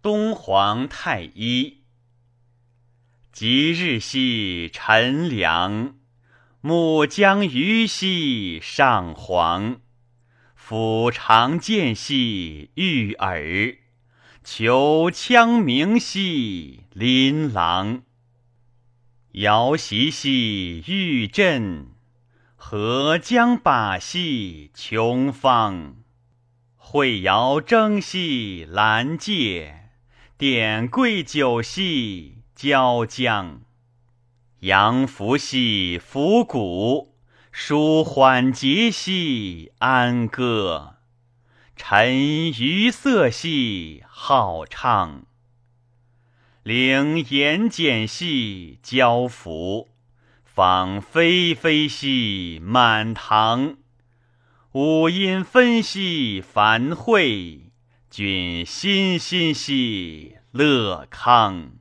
东皇太一。即日兮陈凉，暮将余兮上皇。抚长剑兮玉耳，求枪鸣兮琳琅。遥习兮玉振，河江把兮琼芳。会遥征兮兰介，点桂酒兮椒浆。扬浮兮浮鼓，舒缓节兮安歌。沉鱼色兮好唱，领言简兮交服，放霏霏兮满堂。五音分兮繁会，君欣欣兮乐康。